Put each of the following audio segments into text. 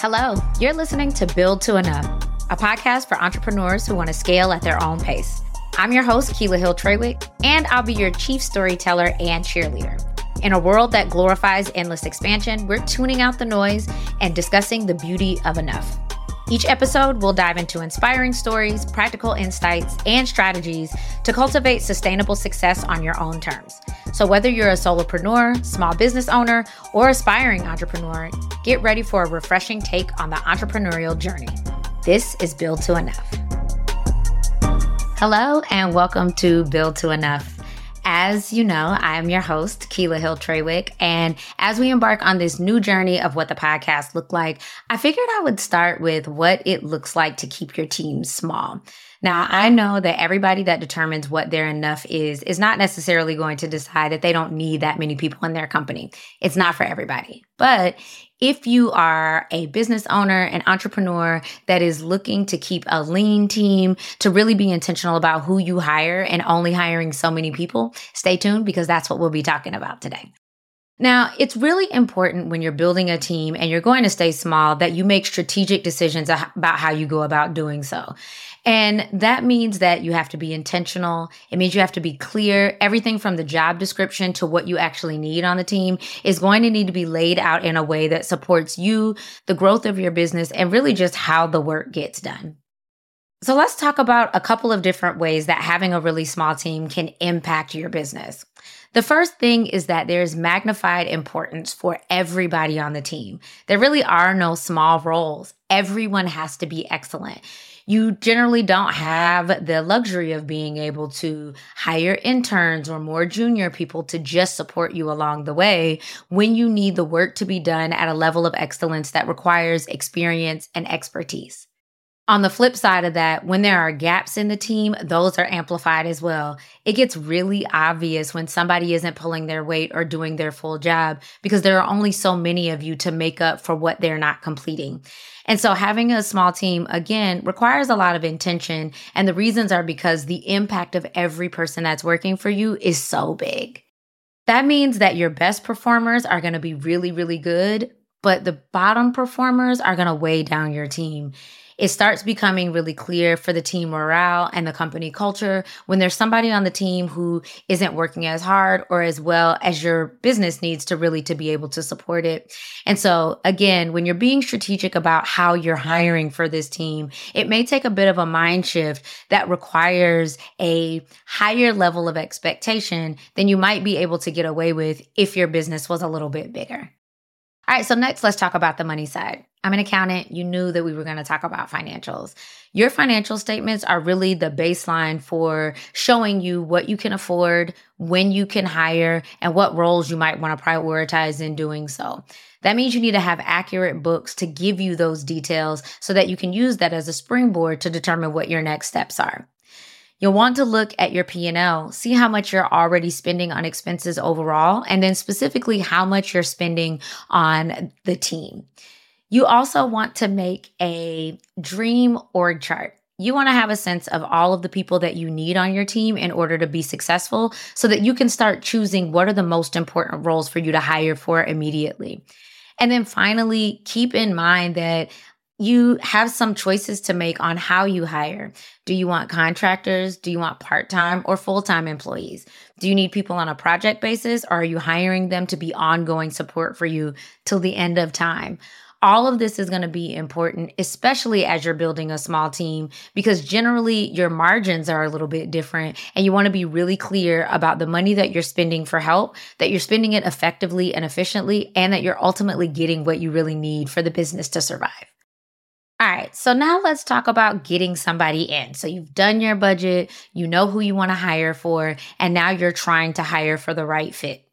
Hello, you're listening to Build to Enough, a podcast for entrepreneurs who want to scale at their own pace. I'm your host, Keila Hill Trawick, and I'll be your chief storyteller and cheerleader. In a world that glorifies endless expansion, we're tuning out the noise and discussing the beauty of enough. Each episode, we'll dive into inspiring stories, practical insights, and strategies to cultivate sustainable success on your own terms. So, whether you're a solopreneur, small business owner, or aspiring entrepreneur, get ready for a refreshing take on the entrepreneurial journey. This is Build to Enough. Hello, and welcome to Build to Enough. As you know, I am your host, Keila Hill Trawick. And as we embark on this new journey of what the podcast looked like, I figured I would start with what it looks like to keep your team small. Now, I know that everybody that determines what their enough is, is not necessarily going to decide that they don't need that many people in their company. It's not for everybody. But if you are a business owner, an entrepreneur that is looking to keep a lean team, to really be intentional about who you hire and only hiring so many people, stay tuned because that's what we'll be talking about today. Now, it's really important when you're building a team and you're going to stay small that you make strategic decisions ah, about how you go about doing so. And that means that you have to be intentional. It means you have to be clear. Everything from the job description to what you actually need on the team is going to need to be laid out in a way that supports you, the growth of your business, and really just how the work gets done. So let's talk about a couple of different ways that having a really small team can impact your business. The first thing is that there's magnified importance for everybody on the team. There really are no small roles. Everyone has to be excellent you generally don't have the luxury of being able to hire interns or more junior people to just support you along the way when you need the work to be done at a level of excellence that requires experience and expertise. On the flip side of that, when there are gaps in the team, those are amplified as well. It gets really obvious when somebody isn't pulling their weight or doing their full job because there are only so many of you to make up for what they're not completing. And so having a small team, again, requires a lot of intention. And the reasons are because the impact of every person that's working for you is so big. That means that your best performers are going to be really, really good, but the bottom performers are going to weigh down your team it starts becoming really clear for the team morale and the company culture when there's somebody on the team who isn't working as hard or as well as your business needs to really to be able to support it. And so again, when you're being strategic about how you're hiring for this team, it may take a bit of a mind shift that requires a higher level of expectation than you might be able to get away with if your business was a little bit bigger. All right, so next let's talk about the money side. I'm an accountant. You knew that we were going to talk about financials. Your financial statements are really the baseline for showing you what you can afford, when you can hire, and what roles you might want to prioritize in doing so. That means you need to have accurate books to give you those details so that you can use that as a springboard to determine what your next steps are. You'll want to look at your P&L, see how much you're already spending on expenses overall, and then specifically how much you're spending on the team. You also want to make a dream org chart. You want to have a sense of all of the people that you need on your team in order to be successful so that you can start choosing what are the most important roles for you to hire for immediately. And then finally, keep in mind that you have some choices to make on how you hire. Do you want contractors? Do you want part time or full time employees? Do you need people on a project basis or are you hiring them to be ongoing support for you till the end of time? All of this is going to be important, especially as you're building a small team, because generally your margins are a little bit different. And you want to be really clear about the money that you're spending for help, that you're spending it effectively and efficiently, and that you're ultimately getting what you really need for the business to survive. All right, so now let's talk about getting somebody in. So you've done your budget, you know who you want to hire for, and now you're trying to hire for the right fit.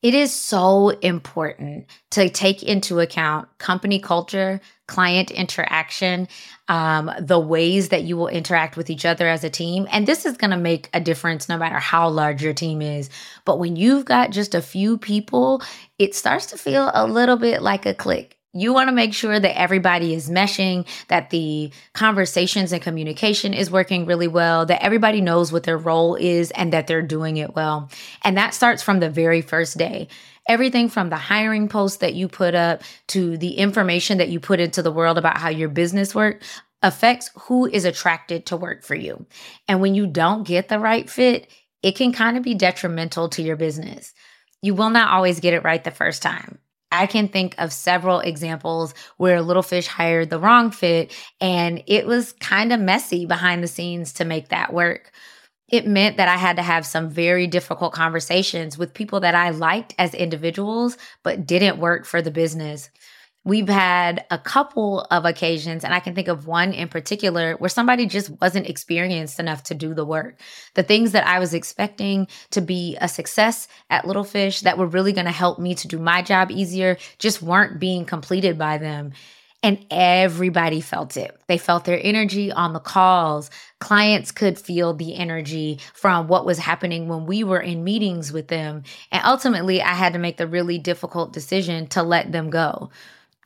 It is so important to take into account company culture, client interaction, um, the ways that you will interact with each other as a team. And this is going to make a difference no matter how large your team is. But when you've got just a few people, it starts to feel a little bit like a clique You want to make sure that everybody is meshing, that the conversations and communication is working really well, that everybody knows what their role is and that they're doing it well. And that starts from the very first day. Everything from the hiring post that you put up to the information that you put into the world about how your business works affects who is attracted to work for you. And when you don't get the right fit, it can kind of be detrimental to your business. You will not always get it right the first time. I can think of several examples where Little Fish hired the wrong fit and it was kind of messy behind the scenes to make that work. It meant that I had to have some very difficult conversations with people that I liked as individuals, but didn't work for the business. We've had a couple of occasions, and I can think of one in particular where somebody just wasn't experienced enough to do the work. The things that I was expecting to be a success at Little Fish that were really going to help me to do my job easier just weren't being completed by them. And everybody felt it. They felt their energy on the calls. Clients could feel the energy from what was happening when we were in meetings with them. And ultimately, I had to make the really difficult decision to let them go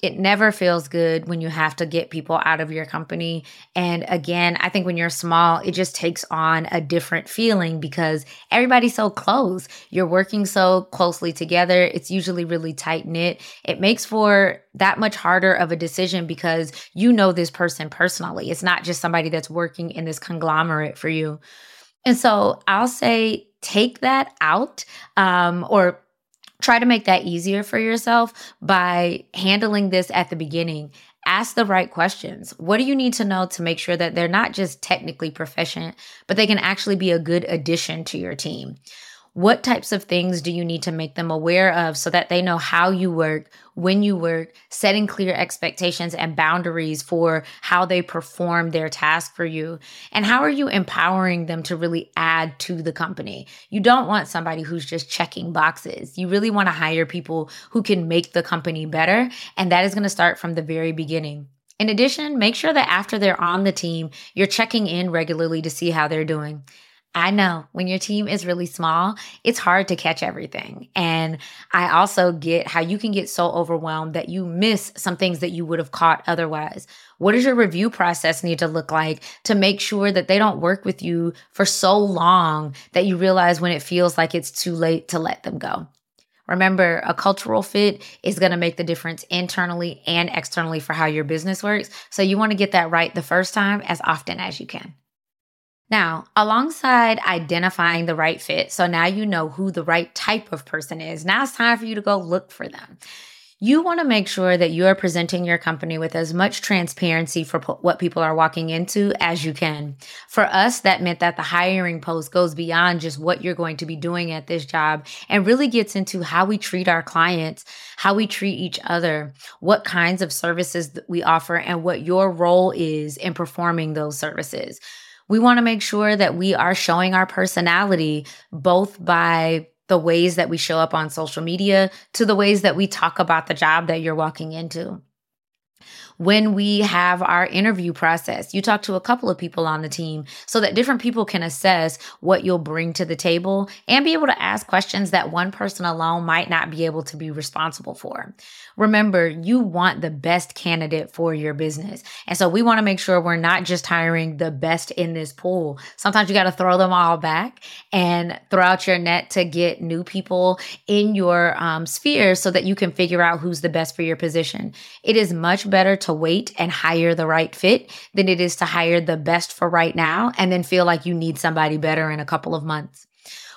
it never feels good when you have to get people out of your company. And again, I think when you're small, it just takes on a different feeling because everybody's so close. You're working so closely together. It's usually really tight knit. It makes for that much harder of a decision because you know this person personally. It's not just somebody that's working in this conglomerate for you. And so I'll say, take that out um, or Try to make that easier for yourself by handling this at the beginning. Ask the right questions. What do you need to know to make sure that they're not just technically proficient, but they can actually be a good addition to your team? What types of things do you need to make them aware of so that they know how you work, when you work, setting clear expectations and boundaries for how they perform their task for you? And how are you empowering them to really add to the company? You don't want somebody who's just checking boxes. You really want to hire people who can make the company better. And that is going to start from the very beginning. In addition, make sure that after they're on the team, you're checking in regularly to see how they're doing. I know when your team is really small, it's hard to catch everything. And I also get how you can get so overwhelmed that you miss some things that you would have caught otherwise. What does your review process need to look like to make sure that they don't work with you for so long that you realize when it feels like it's too late to let them go? Remember, a cultural fit is going to make the difference internally and externally for how your business works. So you want to get that right the first time as often as you can. Now, alongside identifying the right fit, so now you know who the right type of person is, now it's time for you to go look for them. You want to make sure that you are presenting your company with as much transparency for p- what people are walking into as you can. For us, that meant that the hiring post goes beyond just what you're going to be doing at this job and really gets into how we treat our clients, how we treat each other, what kinds of services we offer, and what your role is in performing those services. We want to make sure that we are showing our personality both by the ways that we show up on social media to the ways that we talk about the job that you're walking into when we have our interview process. You talk to a couple of people on the team so that different people can assess what you'll bring to the table and be able to ask questions that one person alone might not be able to be responsible for. Remember, you want the best candidate for your business. And so we want to make sure we're not just hiring the best in this pool. Sometimes you got to throw them all back and throw out your net to get new people in your um, sphere so that you can figure out who's the best for your position. It is much better to wait and hire the right fit than it is to hire the best for right now and then feel like you need somebody better in a couple of months.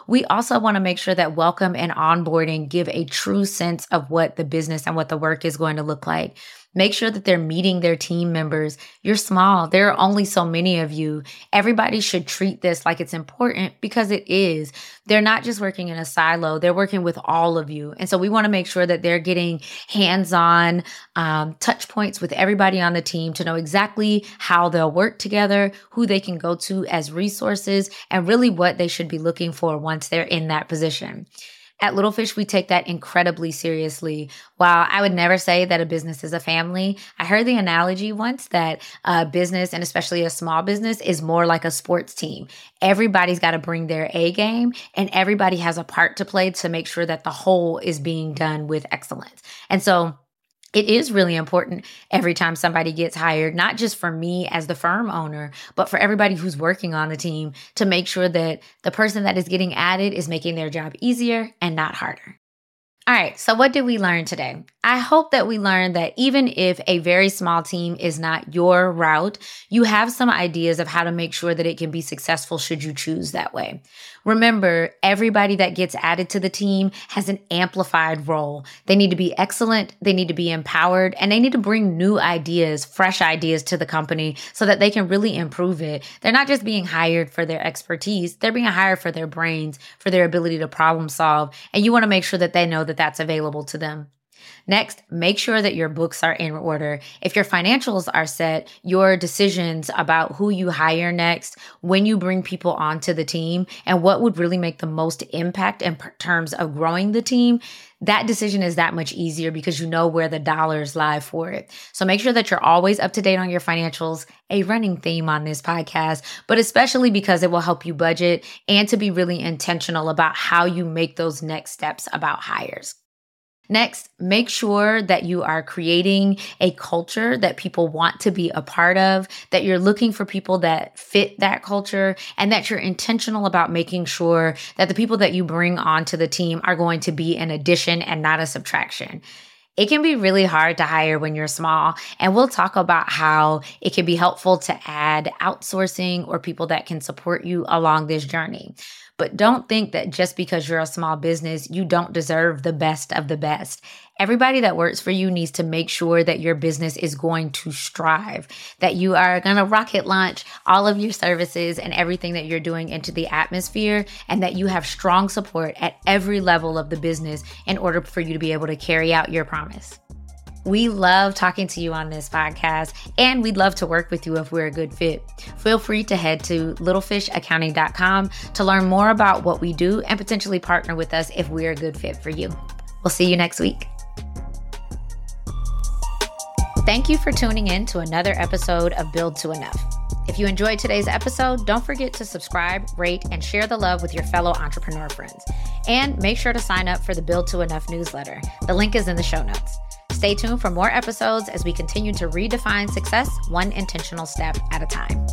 We also want to make sure that welcome and onboarding give a true sense of what the business and what the work is going to look like. Make sure that they're meeting their team members. You're small. There are only so many of you. Everybody should treat this like it's important because it is. They're not just working in a silo, they're working with all of you. And so we want to make sure that they're getting hands on um, touch points with everybody on the team to know exactly how they'll work together, who they can go to as resources, and really what they should be looking for once they're in that position. At Little Fish, we take that incredibly seriously. While I would never say that a business is a family, I heard the analogy once that a business, and especially a small business, is more like a sports team. Everybody's got to bring their A game, and everybody has a part to play to make sure that the whole is being done with excellence. And so, it is really important every time somebody gets hired, not just for me as the firm owner, but for everybody who's working on the team to make sure that the person that is getting added is making their job easier and not harder. All right, so what did we learn today? I hope that we learned that even if a very small team is not your route, you have some ideas of how to make sure that it can be successful should you choose that way. Remember, everybody that gets added to the team has an amplified role. They need to be excellent, they need to be empowered, and they need to bring new ideas, fresh ideas to the company so that they can really improve it. They're not just being hired for their expertise, they're being hired for their brains, for their ability to problem solve. And you want to make sure that they know that that's available to them. Next, make sure that your books are in order. If your financials are set, your decisions about who you hire next, when you bring people onto the team, and what would really make the most impact in terms of growing the team, that decision is that much easier because you know where the dollars lie for it. So make sure that you're always up to date on your financials, a running theme on this podcast, but especially because it will help you budget and to be really intentional about how you make those next steps about hires. Next, make sure that you are creating a culture that people want to be a part of, that you're looking for people that fit that culture, and that you're intentional about making sure that the people that you bring onto the team are going to be an addition and not a subtraction. It can be really hard to hire when you're small. And we'll talk about how it can be helpful to add outsourcing or people that can support you along this journey. But don't think that just because you're a small business, you don't deserve the best of the best. Everybody that works for you needs to make sure that your business is going to strive, that you are going to rocket launch all of your services and everything that you're doing into the atmosphere, and that you have strong support at every level of the business in order for you to be able to carry out your promise. We love talking to you on this podcast, and we'd love to work with you if we're a good fit. Feel free to head to littlefishaccounting.com to learn more about what we do and potentially partner with us if we're a good fit for you. We'll see you next week. Thank you for tuning in to another episode of Build to Enough. If you enjoyed today's episode, don't forget to subscribe, rate, and share the love with your fellow entrepreneur friends. And make sure to sign up for the Build to Enough newsletter. The link is in the show notes. Stay tuned for more episodes as we continue to redefine success one intentional step at a time.